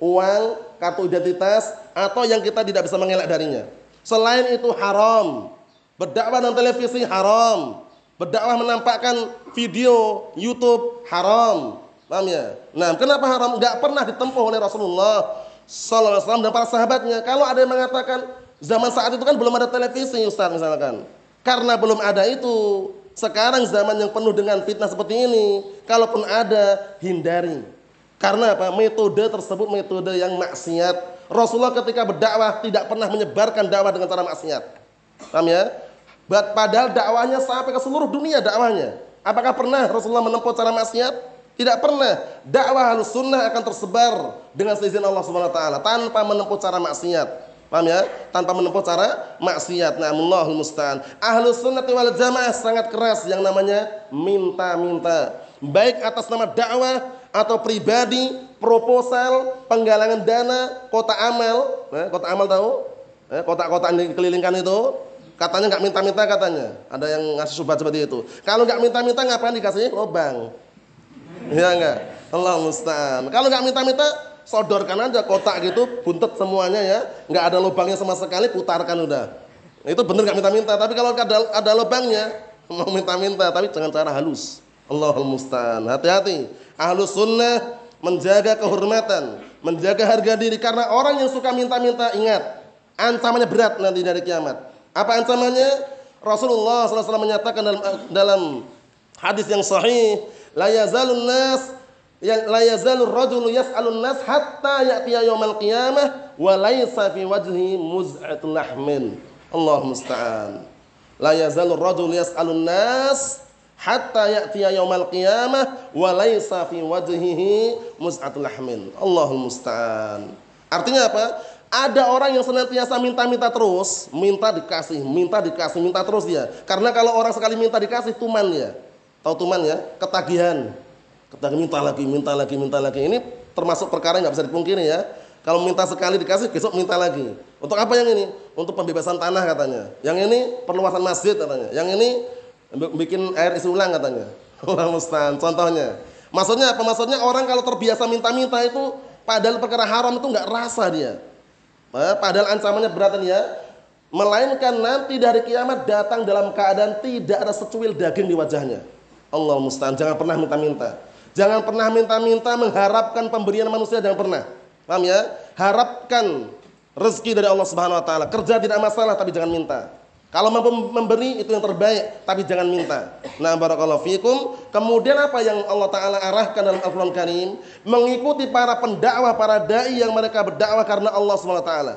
uang, kartu identitas atau yang kita tidak bisa mengelak darinya. Selain itu haram. Berdakwah dengan televisi haram. Berdakwah menampakkan video YouTube haram. Paham ya? Nah, kenapa haram? Enggak pernah ditempuh oleh Rasulullah sallallahu alaihi wasallam dan para sahabatnya. Kalau ada yang mengatakan zaman saat itu kan belum ada televisi, Ustaz misalkan. Karena belum ada itu, sekarang zaman yang penuh dengan fitnah seperti ini, kalaupun ada, hindari. Karena apa? Metode tersebut metode yang maksiat. Rasulullah ketika berdakwah tidak pernah menyebarkan dakwah dengan cara maksiat. Paham ya? Padahal dakwahnya sampai ke seluruh dunia dakwahnya. Apakah pernah Rasulullah menempuh cara maksiat? Tidak pernah. Dakwah sunnah akan tersebar dengan seizin Allah Subhanahu wa taala tanpa menempuh cara maksiat. Paham ya? Tanpa menempuh cara maksiat. Na'amullahu musta'an. Ahlus sunnah wal jamaah sangat keras yang namanya minta-minta. Baik atas nama dakwah atau pribadi, proposal, penggalangan dana, kota amal. Eh, kota amal tahu? Eh, kota-kota yang dikelilingkan itu. Katanya nggak minta-minta katanya. Ada yang ngasih subhat seperti itu. Kalau nggak minta-minta ngapain dikasih lobang? Ya enggak? Allah musta'an. Kalau nggak minta-minta sodorkan aja kotak gitu, buntet semuanya ya, nggak ada lubangnya sama sekali, putarkan udah. Itu benar nggak minta-minta, tapi kalau ada ada lubangnya, mau minta-minta, tapi jangan cara halus. Allahul musta'an. Hati-hati. Ahlus sunnah menjaga kehormatan, menjaga harga diri karena orang yang suka minta-minta ingat ancamannya berat nanti dari kiamat. Apa ancamannya? Rasulullah SAW menyatakan dalam, dalam hadis yang sahih, la yazalun nas yang la yazalur rajulu yas'alun nas hatta ya'tiya yaumal qiyamah wa laysa fi wajhi muz'atul lahmin. Allah musta'an. La yazalur rajulu yas'alun nas hatta ya'tiya yaumal qiyamah wa laysa fi wajhihi muz'atul lahmin. Allahul musta'an. Artinya apa? Ada orang yang senantiasa minta-minta terus, minta dikasih, minta dikasih, minta terus dia. Karena kalau orang sekali minta dikasih tuman ya. Tahu tuman ya? Ketagihan kita minta lagi, minta lagi, minta lagi. Ini termasuk perkara yang nggak bisa dipungkiri ya. Kalau minta sekali dikasih, besok minta lagi. Untuk apa yang ini? Untuk pembebasan tanah katanya. Yang ini perluasan masjid katanya. Yang ini bikin air isi ulang katanya. Allah mustahil. Contohnya. Maksudnya apa? Maksudnya orang kalau terbiasa minta-minta itu padahal perkara haram itu nggak rasa dia. Padahal ancamannya berat ya. Melainkan nanti dari kiamat datang dalam keadaan tidak ada secuil daging di wajahnya. Allah mustahil. Jangan pernah minta-minta. Jangan pernah minta-minta mengharapkan pemberian manusia jangan pernah. Paham ya? Harapkan rezeki dari Allah Subhanahu wa taala. Kerja tidak masalah tapi jangan minta. Kalau mampu memberi itu yang terbaik, tapi jangan minta. Nah, barakallahu fikum. Kemudian apa yang Allah taala arahkan dalam Al-Qur'an Karim? Mengikuti para pendakwah, para dai yang mereka berdakwah karena Allah taala.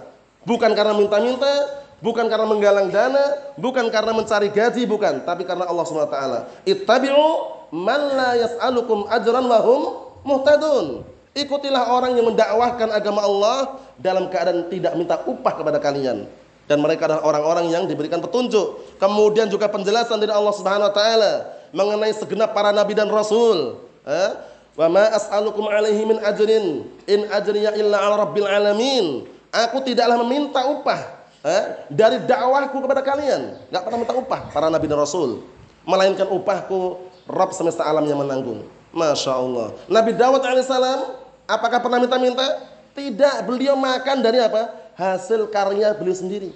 Bukan karena minta-minta, bukan karena menggalang dana, bukan karena mencari gaji, bukan, tapi karena Allah Subhanahu taala. Ittabi'u man la yas'alukum ajran lahum muhtadun. Ikutilah orang yang mendakwahkan agama Allah dalam keadaan tidak minta upah kepada kalian dan mereka adalah orang-orang yang diberikan petunjuk. Kemudian juga penjelasan dari Allah Subhanahu wa taala mengenai segenap para nabi dan rasul. Eh? Wa ma as'alukum alaihi min ajrin in ajriya illa 'ala rabbil alamin. Aku tidaklah meminta upah eh, dari dakwahku kepada kalian. Enggak pernah minta upah para nabi dan rasul, melainkan upahku Rabb semesta alam yang menanggung. Masya Allah. Nabi Dawud alaihissalam, apakah pernah minta-minta? Tidak. Beliau makan dari apa? Hasil karya beliau sendiri.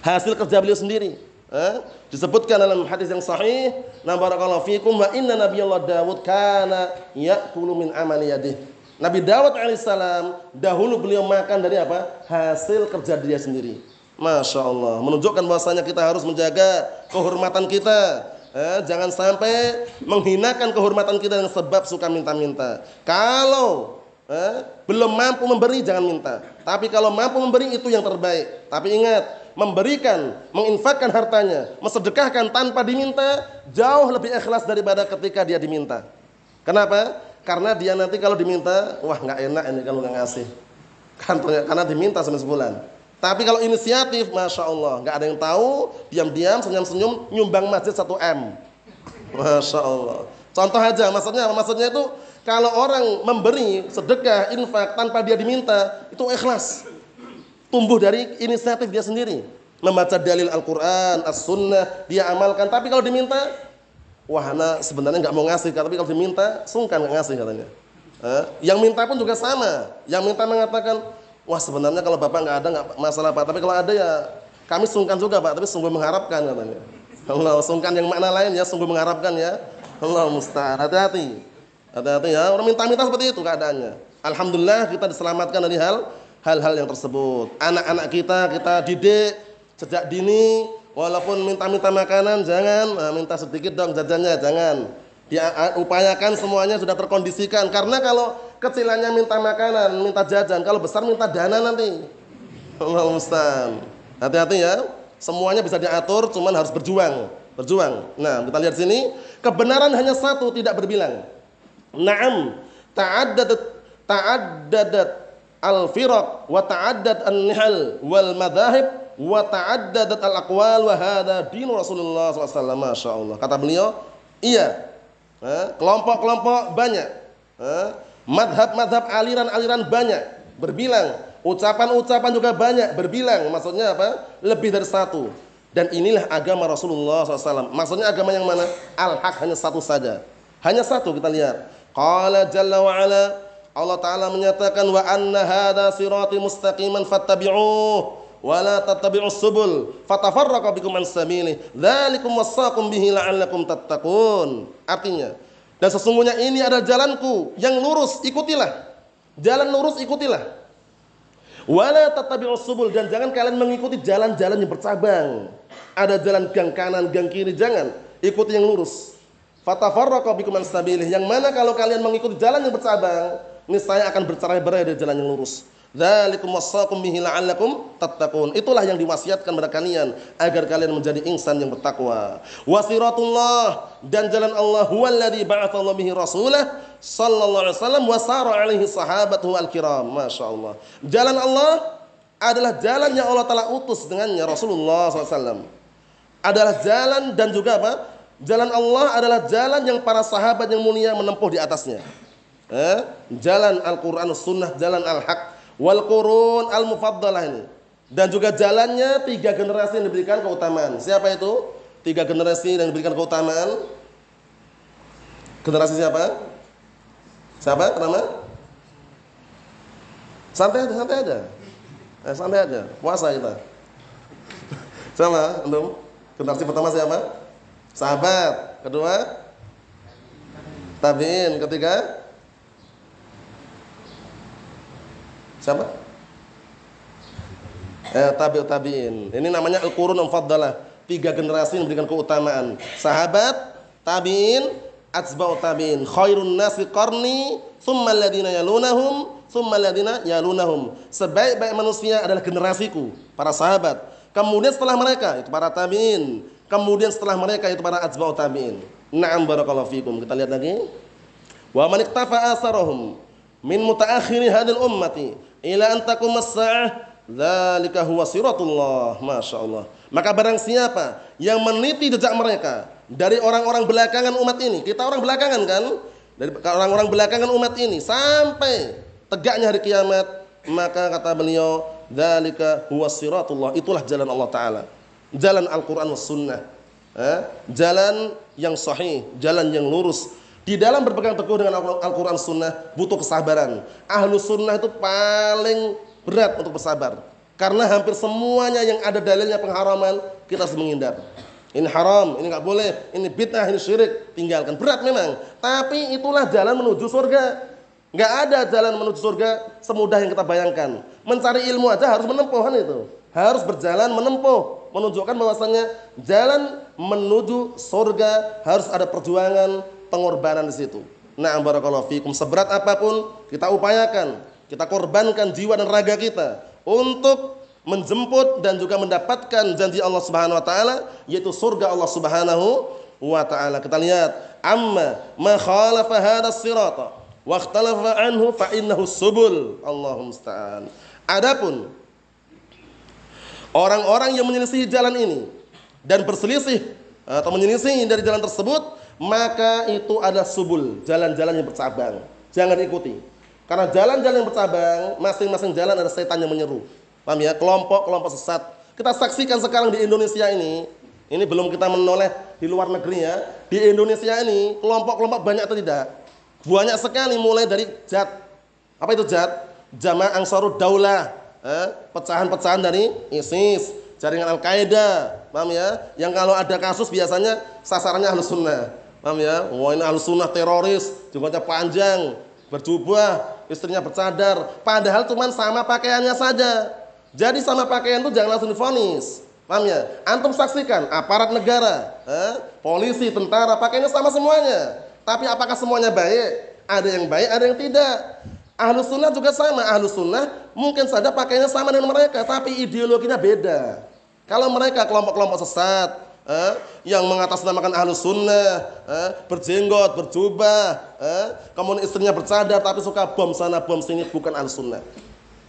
Hasil kerja beliau sendiri. Eh? Disebutkan dalam hadis yang sahih, "Na barakallahu fikum wa inna nabiyallah Dawud kana ya'kulu min amali yadih." Nabi Dawud alaihissalam dahulu beliau makan dari apa? Hasil kerja dia sendiri. Masya Allah. Menunjukkan bahwasanya kita harus menjaga kehormatan kita Eh, jangan sampai menghinakan kehormatan kita dengan sebab suka minta-minta. Kalau eh, belum mampu memberi jangan minta. Tapi kalau mampu memberi itu yang terbaik. Tapi ingat, memberikan, menginfakkan hartanya, mensedekahkan tanpa diminta jauh lebih ikhlas daripada ketika dia diminta. Kenapa? Karena dia nanti kalau diminta, wah nggak enak ini kalau nggak ngasih. Karena diminta selama sebulan. Tapi kalau inisiatif, masya Allah, nggak ada yang tahu, diam-diam, senyum-senyum, nyumbang masjid satu m, masya Allah. Contoh aja, maksudnya Maksudnya itu kalau orang memberi sedekah, infak tanpa dia diminta, itu ikhlas. Tumbuh dari inisiatif dia sendiri. Membaca dalil Al-Quran, As-Sunnah, dia amalkan. Tapi kalau diminta, wahana sebenarnya nggak mau ngasih, tapi kalau diminta, sungkan nggak ngasih katanya. Eh? Yang minta pun juga sama. Yang minta mengatakan, wah sebenarnya kalau bapak nggak ada nggak masalah pak, tapi kalau ada ya Kami sungkan juga Pak, tapi sungguh mengharapkan katanya. Allah, sungkan yang makna lain ya, sungguh mengharapkan ya. Allah musta'an. Hati-hati. Hati-hati ya, orang minta-minta seperti itu keadaannya. Alhamdulillah kita diselamatkan dari hal hal-hal yang tersebut. Anak-anak kita kita didik sejak dini walaupun minta-minta makanan jangan nah, minta sedikit dong jajannya jangan. Dia upayakan semuanya sudah terkondisikan karena kalau kecilannya minta makanan, minta jajan, kalau besar minta dana nanti. Allah musta'an. Hati-hati ya. Semuanya bisa diatur, cuman harus berjuang. Berjuang. Nah, kita lihat sini, kebenaran hanya satu, tidak berbilang. Naam, ta'addadat ta'addadat al-firaq wa ta'addad an-nihal wal madahib wa ta'addadat al-aqwal wa hadha dinu Rasulullah SAW. Masya Allah. Kata beliau, iya. Kelompok-kelompok banyak. Madhab-madhab aliran-aliran banyak. Berbilang Ucapan-ucapan juga banyak, berbilang. Maksudnya apa? Lebih dari satu. Dan inilah agama Rasulullah SAW. Maksudnya agama yang mana? Al-Haq hanya satu saja. Hanya satu kita lihat. Qala Jalla wa ala. Allah Ta'ala menyatakan wa anna hada sirati mustaqiman fattabi'uh wa la tattabi'us subul fatafarraqa bikum an sabilih dzalikum wasaqum bihi la'allakum tattaqun artinya dan sesungguhnya ini adalah jalanku yang lurus ikutilah jalan lurus ikutilah Wala tatabi'us subul dan jangan kalian mengikuti jalan-jalan yang bercabang. Ada jalan gang kanan, gang kiri, jangan. Ikuti yang lurus. Fatafarraqa bikum an Yang mana kalau kalian mengikuti jalan yang bercabang, niscaya akan bercerai-berai dari jalan yang lurus. Dzalikum wasaqum bihi la'allakum tattaqun. Itulah yang diwasiatkan kepada kalian agar kalian menjadi insan yang bertakwa. Wasiratullah dan jalan Allah huwallazi ba'atsallahu bihi rasulah sallallahu alaihi wasallam wa sara alaihi sahabatuhu al-kiram. Masyaallah. Jalan Allah adalah jalan yang Allah telah utus dengannya Rasulullah SAW. Adalah jalan dan juga apa? Jalan Allah adalah jalan yang para sahabat yang mulia menempuh di atasnya. Eh? Jalan Al-Quran, Sunnah, jalan Al-Haq wal qurun al mufaddalah ini. Dan juga jalannya tiga generasi yang diberikan keutamaan. Siapa itu? Tiga generasi yang diberikan keutamaan. Generasi siapa? Siapa? Nama? Santai aja, santai aja. Eh, santai aja. Puasa kita. Sama, antum? Generasi pertama siapa? Sahabat. Kedua? Tabiin. Ketiga? Siapa? Eh, tabi'ut tabi'in. Ini namanya al-qurun. Tiga generasi yang memberikan keutamaan. Sahabat, tabi'in, atsba'u tabi'in. Khairun nasi qarni, thumma alladhina yalunahum, thumma alladhina yalunahum. Sebaik-baik manusia adalah generasiku, para sahabat. Kemudian setelah mereka itu para tabi'in. Kemudian setelah mereka itu para atsba'u tabi'in. Na'am barakallahu fikum. Kita lihat lagi. Wa man iktafa min mutaakhiri hadil ummati ila an taqum as-sa'ah dzalika huwa siratullah masyaallah maka barang siapa yang meniti jejak mereka dari orang-orang belakangan umat ini kita orang belakangan kan? Dari orang-orang belakangan umat ini sampai tegaknya hari kiamat maka kata beliau dzalika huwa siratullah. Itulah jalan Allah taala. Jalan Al-Qur'an was sunnah. Eh? jalan yang sahih jalan yang lurus di dalam berpegang teguh dengan Al-Quran Sunnah butuh kesabaran. Ahlu Sunnah itu paling berat untuk bersabar. Karena hampir semuanya yang ada dalilnya pengharaman kita harus menghindar. Ini haram, ini nggak boleh, ini bid'ah, ini syirik, tinggalkan. Berat memang, tapi itulah jalan menuju surga. Nggak ada jalan menuju surga semudah yang kita bayangkan. Mencari ilmu aja harus menempuh kan itu. Harus berjalan menempuh, menunjukkan bahwasannya jalan menuju surga harus ada perjuangan, pengorbanan di situ. Nah, barakallahu fikum. Seberat apa pun kita upayakan, kita korbankan jiwa dan raga kita untuk menjemput dan juga mendapatkan janji Allah Subhanahu wa taala yaitu surga Allah Subhanahu wa taala. Kita lihat amma ma khalafa hadha sirata wa ikhtalafa anhu fa innahu subul. Allahumma musta'an. Adapun orang-orang yang menyelisih jalan ini dan berselisih atau menyelisih dari jalan tersebut maka itu adalah subul, jalan-jalan yang bercabang. Jangan ikuti. Karena jalan-jalan yang bercabang, masing-masing jalan ada setan yang menyeru. Paham ya? Kelompok-kelompok sesat. Kita saksikan sekarang di Indonesia ini, ini belum kita menoleh di luar negeri ya. Di Indonesia ini, kelompok-kelompok banyak atau tidak? Banyak sekali mulai dari jat. Apa itu jat? Jamaah Ansarud Daulah. Eh, pecahan-pecahan dari ISIS. jaringan Al-Qaeda, paham ya? Yang kalau ada kasus biasanya sasarannya Ahlus Sunnah. Paham ya? Wah ini Ahlus Sunnah teroris, jenggotnya panjang, berjubah, istrinya bercadar. Padahal cuma sama pakaiannya saja. Jadi sama pakaian itu jangan langsung difonis. Paham ya? Antum saksikan aparat negara, eh, polisi, tentara, pakainya sama semuanya. Tapi apakah semuanya baik? Ada yang baik, ada yang tidak. Ahlus sunnah juga sama. Ahlus sunnah mungkin saja pakainya sama dengan mereka, tapi ideologinya beda. Kalau mereka kelompok-kelompok sesat, eh, yang mengatasnamakan ahlus sunnah, eh, berjenggot, berjubah, eh, kemudian istrinya bercadar tapi suka bom sana bom sini, bukan ahlus sunnah.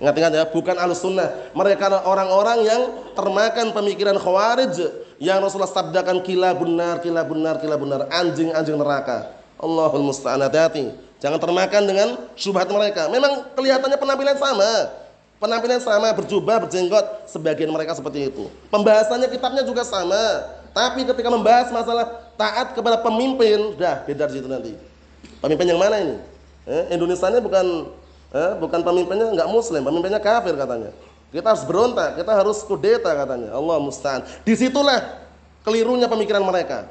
Ingat-ingat ya, bukan alus sunnah. Mereka orang-orang yang termakan pemikiran khawarij yang Rasulullah sabdakan kila benar, kila benar, kila benar, anjing-anjing neraka. Allahul musta'an hati-hati. Jangan termakan dengan syubhat mereka. Memang kelihatannya penampilan sama. Penampilan sama, berjubah, berjenggot, sebagian mereka seperti itu. Pembahasannya kitabnya juga sama. Tapi ketika membahas masalah taat kepada pemimpin, dah beda di situ nanti. Pemimpin yang mana ini? Eh, Indonesia ini bukan Eh, bukan pemimpinnya enggak muslim, pemimpinnya kafir katanya. Kita harus berontak, kita harus kudeta katanya. Allah musta'an. Di situlah kelirunya pemikiran mereka.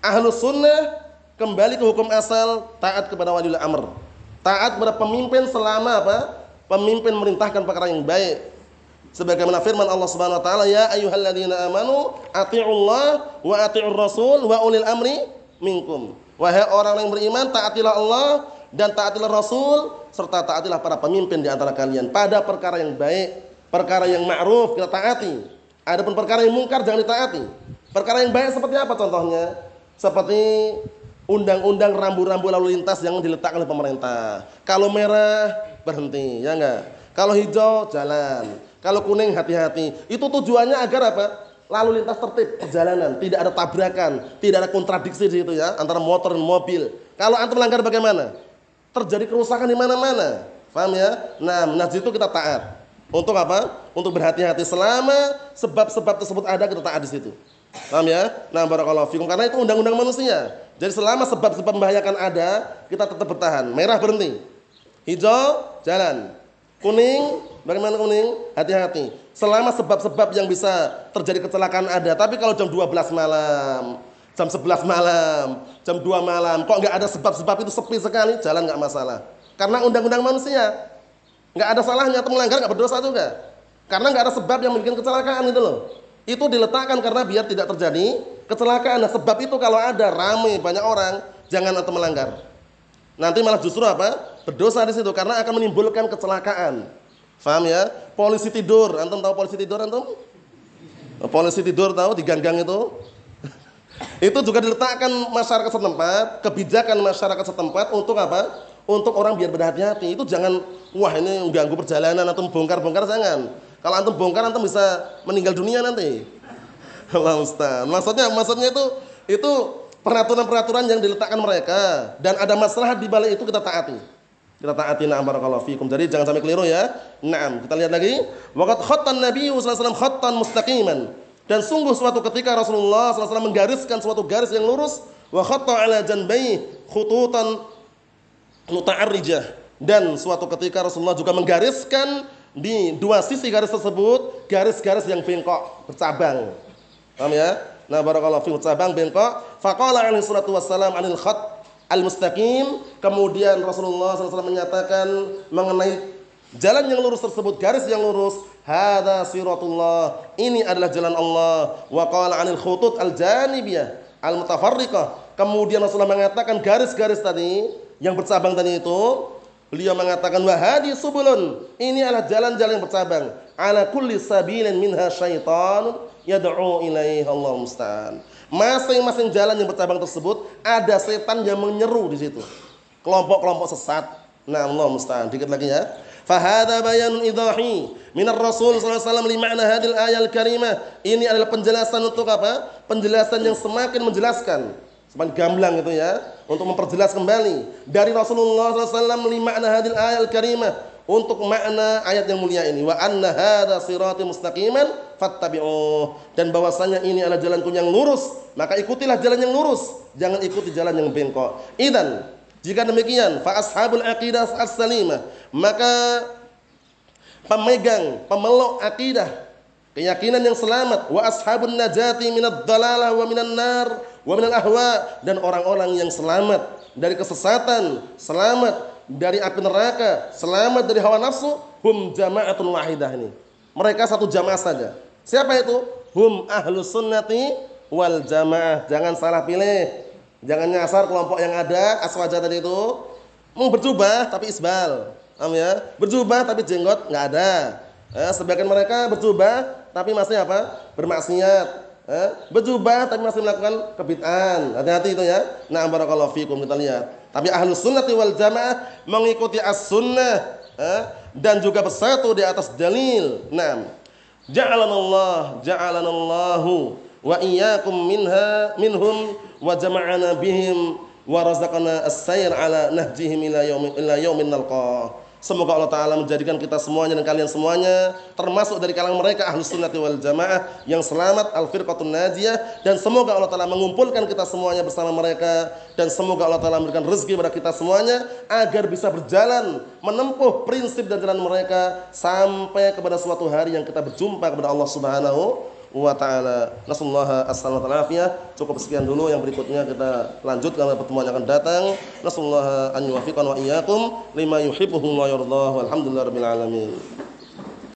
Ahlus sunnah kembali ke hukum asal taat kepada wali amr. Taat kepada pemimpin selama apa? Pemimpin merintahkan perkara yang baik. Sebagaimana firman Allah Subhanahu wa taala, "Ya ayyuhalladzina amanu atti'ullah wa atti'ur rasul wa ulil amri minkum." Wahai orang yang beriman, taatilah Allah dan taatilah Rasul serta taatilah para pemimpin di antara kalian pada perkara yang baik, perkara yang ma'ruf kita taati. Adapun perkara yang mungkar jangan ditaati. Perkara yang baik seperti apa contohnya? Seperti undang-undang rambu-rambu lalu lintas yang diletakkan oleh pemerintah. Kalau merah berhenti, ya enggak? Kalau hijau jalan. Kalau kuning hati-hati. Itu tujuannya agar apa? Lalu lintas tertib perjalanan, tidak ada tabrakan, tidak ada kontradiksi di situ ya antara motor dan mobil. Kalau antum melanggar bagaimana? terjadi kerusakan di mana-mana. Paham ya? Nah, nah itu kita taat. Untuk apa? Untuk berhati-hati selama sebab-sebab tersebut ada kita taat di situ. Paham ya? Nah, barakallahu fikum karena itu undang-undang manusia. Jadi selama sebab-sebab membahayakan ada, kita tetap bertahan. Merah berhenti. Hijau jalan. Kuning, bagaimana kuning? Hati-hati. Selama sebab-sebab yang bisa terjadi kecelakaan ada, tapi kalau jam 12 malam, jam 11 malam, jam 2 malam, kok nggak ada sebab-sebab itu sepi sekali, jalan nggak masalah. Karena undang-undang manusia nggak ada salahnya atau melanggar nggak berdosa juga. Karena nggak ada sebab yang membuat kecelakaan itu loh. Itu diletakkan karena biar tidak terjadi kecelakaan. Nah, sebab itu kalau ada ramai banyak orang, jangan atau melanggar. Nanti malah justru apa? Berdosa di situ karena akan menimbulkan kecelakaan. Faham ya? Polisi tidur, antum tahu polisi tidur antum? Polisi tidur tahu di gang-gang itu itu juga diletakkan masyarakat setempat, kebijakan masyarakat setempat untuk apa? Untuk orang biar berhati-hati. Itu jangan wah ini mengganggu perjalanan atau bongkar-bongkar jangan. Kalau antum bongkar antum bisa meninggal dunia nanti. Allah Ustaz. Maksudnya maksudnya itu itu peraturan-peraturan yang diletakkan mereka dan ada masalah di balik itu kita taati. Kita taati na'am barakallahu fikum. Jadi jangan sampai keliru ya. Naam, kita lihat lagi. Waqat khattan Nabi sallallahu alaihi wasallam khattan mustaqiman. Dan sungguh suatu ketika Rasulullah SAW menggariskan suatu garis yang lurus wa khatta ala janbai khututan muta'arrijah dan suatu ketika Rasulullah juga menggariskan di dua sisi garis tersebut garis-garis yang bengkok bercabang. Paham ya? Nah, barakallahu fi cabang bengkok. Faqala alaihi salatu wassalam anil khat al-mustaqim. Kemudian Rasulullah SAW menyatakan mengenai jalan yang lurus tersebut, garis yang lurus, Hada siratullah. Ini adalah jalan Allah. Wa qala 'anil khutut al-janibiyah al-mutafarriqah. Kemudian Rasulullah mengatakan garis-garis tadi yang bercabang tadi itu, beliau mengatakan wa hadi subulun. Ini adalah jalan-jalan yang bercabang. Ala kulli sabilin minha syaitan yad'u ilaihi Allah musta'an. Masing-masing jalan yang bercabang tersebut ada setan yang menyeru di situ. Kelompok-kelompok sesat. Nah, Allah musta'an. Dikit lagi ya. Fahada bayan idahi minar Rasul sallallahu alaihi wasallam li ma'na hadil ayat karimah. Ini adalah penjelasan untuk apa? Penjelasan yang semakin menjelaskan, semakin gamblang itu ya, untuk memperjelas kembali dari Rasulullah sallallahu alaihi wasallam li ma'na hadil ayat karimah untuk makna ayat yang mulia ini wa anna hadza sirati mustaqiman fattabi'uh dan bahwasanya ini adalah jalanku yang lurus maka ikutilah jalan yang lurus. Jangan ikuti jalan yang bengkok. Idan jika demikian, fa ashabul aqidah as-salimah, maka pemegang, pemeluk akidah keyakinan yang selamat wa ashabun najati minad dalalah wa minan nar wa minal ahwa dan orang-orang yang selamat dari kesesatan, selamat dari api neraka, selamat dari hawa nafsu, hum jama'atun wahidah ini. Mereka satu jamaah saja. Siapa itu? Hum ahlus sunnati wal jamaah. Jangan salah pilih. Jangan nyasar kelompok yang ada aswaja tadi itu. Mau berjubah tapi isbal. Am ya? Berjubah tapi jenggot nggak ada. Eh, sebagian mereka berjubah tapi masih apa? Bermaksiat. Eh, berjubah tapi masih melakukan kebid'an. Hati-hati itu ya. Nah, barakallahu fikum kita lihat. Tapi ahlu sunnati wal jamaah mengikuti as-sunnah eh, dan juga bersatu di atas dalil. Nah, ja'alanallah, ja'alanallahu wa iyyakum minha minhum wa jama'ana bihim wa razaqana as-sayr ala nahjihim ila yaumin ila. Semoga Allah Ta'ala menjadikan kita semuanya dan kalian semuanya termasuk dari kalangan mereka ahlu sunnati wal jamaah yang selamat al-firqatun najiyah. Dan semoga Allah Ta'ala mengumpulkan kita semuanya bersama mereka. Dan semoga Allah Ta'ala memberikan rezeki kepada kita semuanya agar bisa berjalan menempuh prinsip dan jalan mereka sampai kepada suatu hari yang kita berjumpa kepada Allah Subhanahu wa taala. Nasallahu assalamu alaihi Cukup sekian dulu yang berikutnya kita lanjutkan pada pertemuan yang akan datang. Nasallahu an yuwaffiqana wa iyyakum lima yuhibbuhu wa yardahu. Alhamdulillahirabbil alamin.